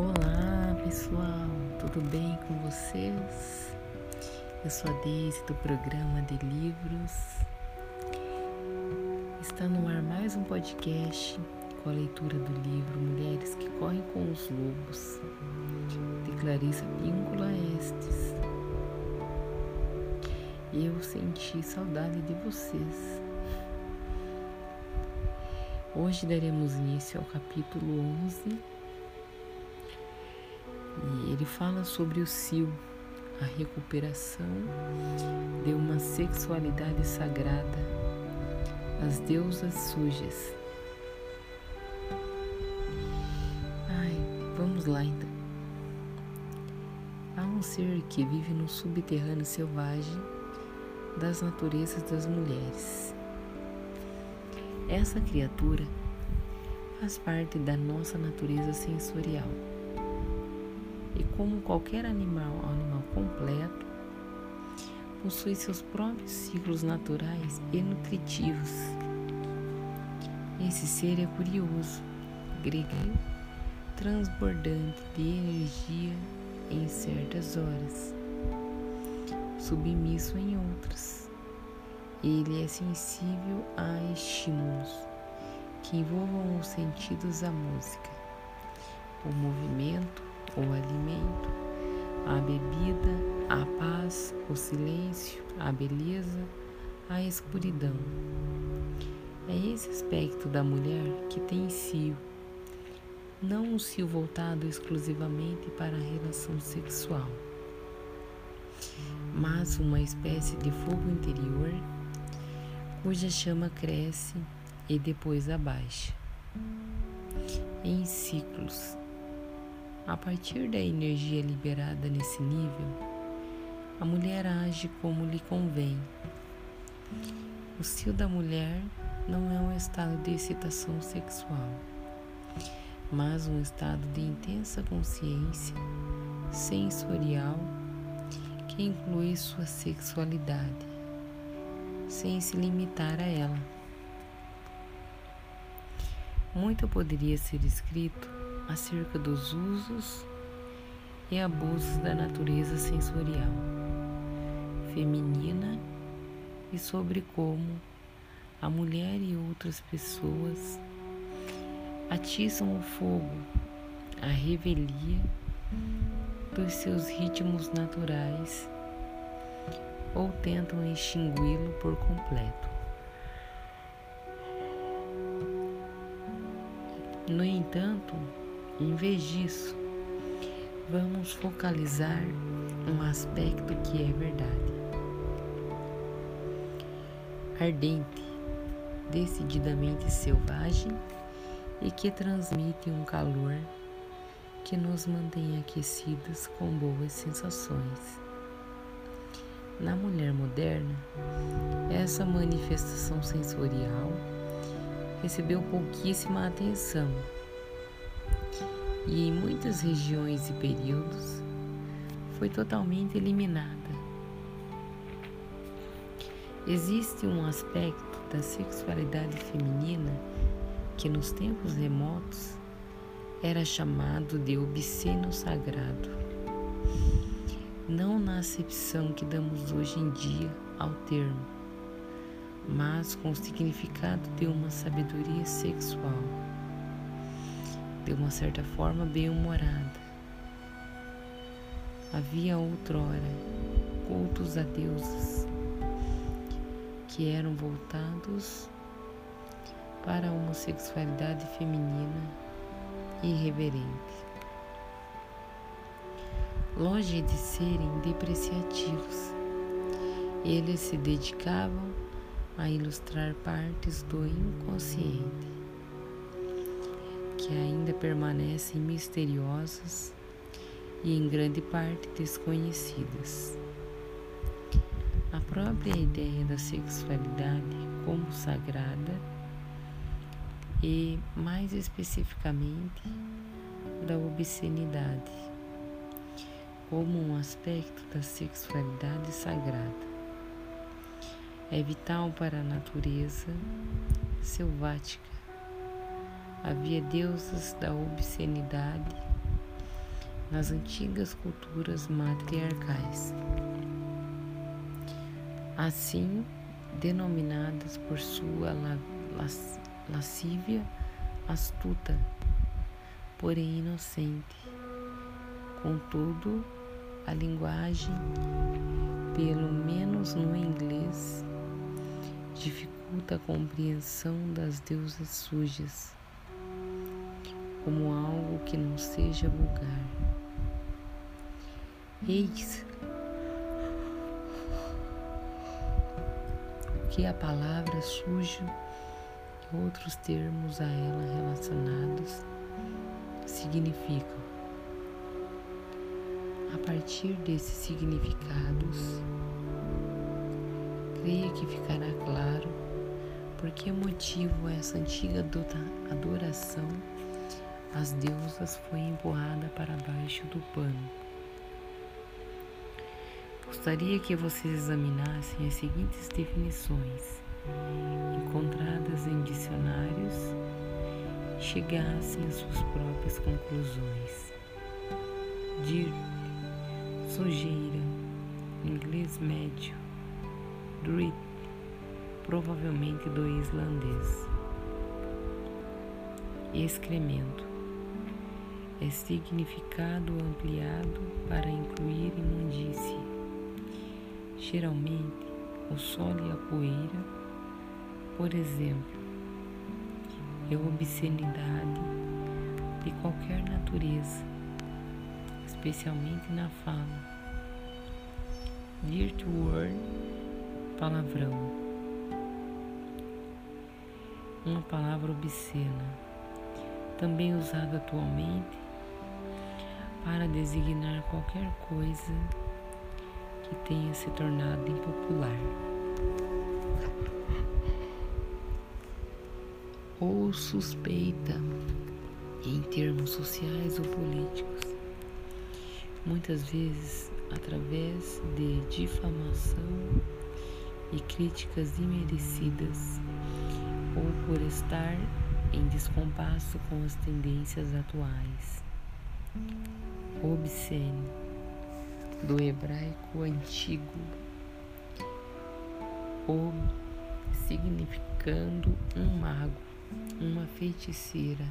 Olá pessoal, tudo bem com vocês? Eu sou a Deise do programa de livros. Está no ar mais um podcast com a leitura do livro Mulheres que Correm com os Lobos, de Clarissa Píncula Estes. Eu senti saudade de vocês. Hoje daremos início ao capítulo 11 e ele fala sobre o cio, a recuperação de uma sexualidade sagrada, as deusas sujas. Ai, vamos lá então. Há um ser que vive no subterrâneo selvagem das naturezas das mulheres. Essa criatura faz parte da nossa natureza sensorial e, como qualquer animal, animal completo, possui seus próprios ciclos naturais e nutritivos. Esse ser é curioso, gregário, transbordante de energia em certas horas, submisso em outras. Ele é sensível a estímulos que envolvam os sentidos da música, o movimento, a bebida, a paz, o silêncio, a beleza, a escuridão. É esse aspecto da mulher que tem cio, não um cio voltado exclusivamente para a relação sexual, mas uma espécie de fogo interior cuja chama cresce e depois abaixa, em ciclos a partir da energia liberada nesse nível, a mulher age como lhe convém. O cio da mulher não é um estado de excitação sexual, mas um estado de intensa consciência sensorial que inclui sua sexualidade, sem se limitar a ela. Muito poderia ser escrito acerca dos usos e abusos da natureza sensorial feminina e sobre como a mulher e outras pessoas atiçam o fogo, a revelia dos seus ritmos naturais ou tentam extingui-lo por completo. No entanto, em vez disso, vamos focalizar um aspecto que é verdade. Ardente, decididamente selvagem e que transmite um calor que nos mantém aquecidas com boas sensações. Na mulher moderna, essa manifestação sensorial recebeu pouquíssima atenção e em muitas regiões e períodos foi totalmente eliminada. Existe um aspecto da sexualidade feminina que nos tempos remotos era chamado de obsceno sagrado, não na acepção que damos hoje em dia ao termo, mas com o significado de uma sabedoria sexual de uma certa forma bem-humorada. Havia outrora cultos a deuses que eram voltados para a homossexualidade feminina irreverente. Longe de serem depreciativos, eles se dedicavam a ilustrar partes do inconsciente que ainda permanecem misteriosas e em grande parte desconhecidas. A própria ideia da sexualidade como sagrada e, mais especificamente, da obscenidade como um aspecto da sexualidade sagrada. É vital para a natureza selvática Havia deusas da obscenidade nas antigas culturas matriarcais, assim denominadas por sua lascívia astuta, porém inocente. Contudo, a linguagem, pelo menos no inglês, dificulta a compreensão das deusas sujas como algo que não seja vulgar. Eis que a palavra sujo e outros termos a ela relacionados significam. A partir desses significados, creia que ficará claro por que motivo essa antiga adoração às deusas foi empurrada para baixo do pano. Gostaria que vocês examinassem as seguintes definições, encontradas em dicionários, e chegassem às suas próprias conclusões. Dirt, sujeira, inglês médio, Druid, provavelmente do islandês. Excremento é significado ampliado para incluir imundície. Geralmente, o sol e a poeira, por exemplo, é obscenidade de qualquer natureza, especialmente na fala. Dirt word palavrão, uma palavra obscena, também usada atualmente para designar qualquer coisa que tenha se tornado impopular. Ou suspeita em termos sociais ou políticos, muitas vezes através de difamação e críticas imerecidas, ou por estar em descompasso com as tendências atuais. Obscene, do hebraico antigo, ob significando um mago, uma feiticeira.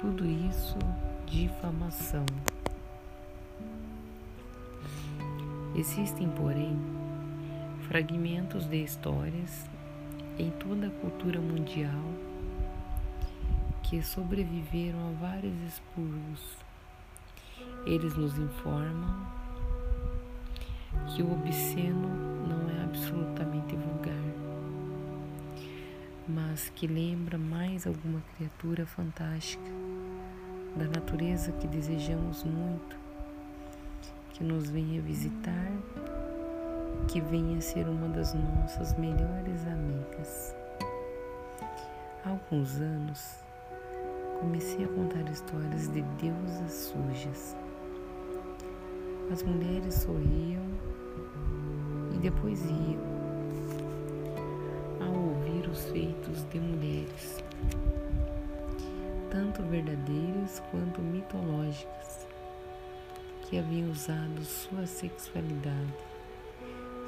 Tudo isso difamação. Existem, porém, fragmentos de histórias em toda a cultura mundial que sobreviveram a vários expurgos. Eles nos informam que o obsceno não é absolutamente vulgar, mas que lembra mais alguma criatura fantástica da natureza que desejamos muito, que nos venha visitar que venha ser uma das nossas melhores amigas. Há alguns anos, comecei a contar histórias de deusas sujas. As mulheres sorriam e depois riam ao ouvir os feitos de mulheres, tanto verdadeiras quanto mitológicas, que haviam usado sua sexualidade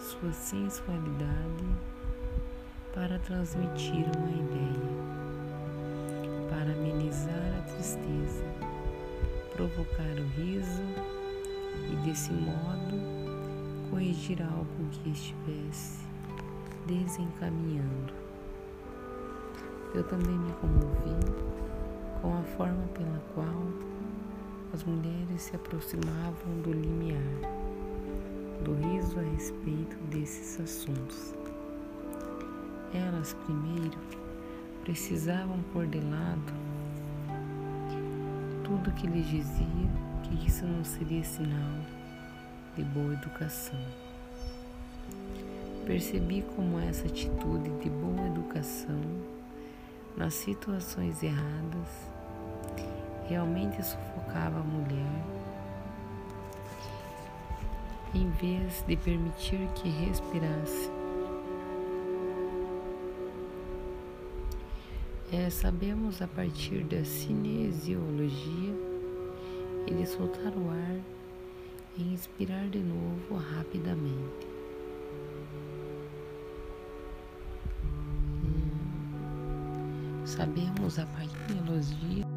sua sensualidade para transmitir uma ideia, provocar o riso e, desse modo, corrigir algo que estivesse desencaminhando. Eu também me comovi com a forma pela qual as mulheres se aproximavam do limiar do riso a respeito desses assuntos. Elas, primeiro, precisavam pôr de lado tudo que lhes dizia que isso não seria sinal de boa educação. Percebi como essa atitude de boa educação nas situações erradas realmente sufocava a mulher em vez de permitir que respirasse. É, sabemos a partir da cinesiologia e de soltar o ar e inspirar de novo rapidamente. Hum. Sabemos a melodia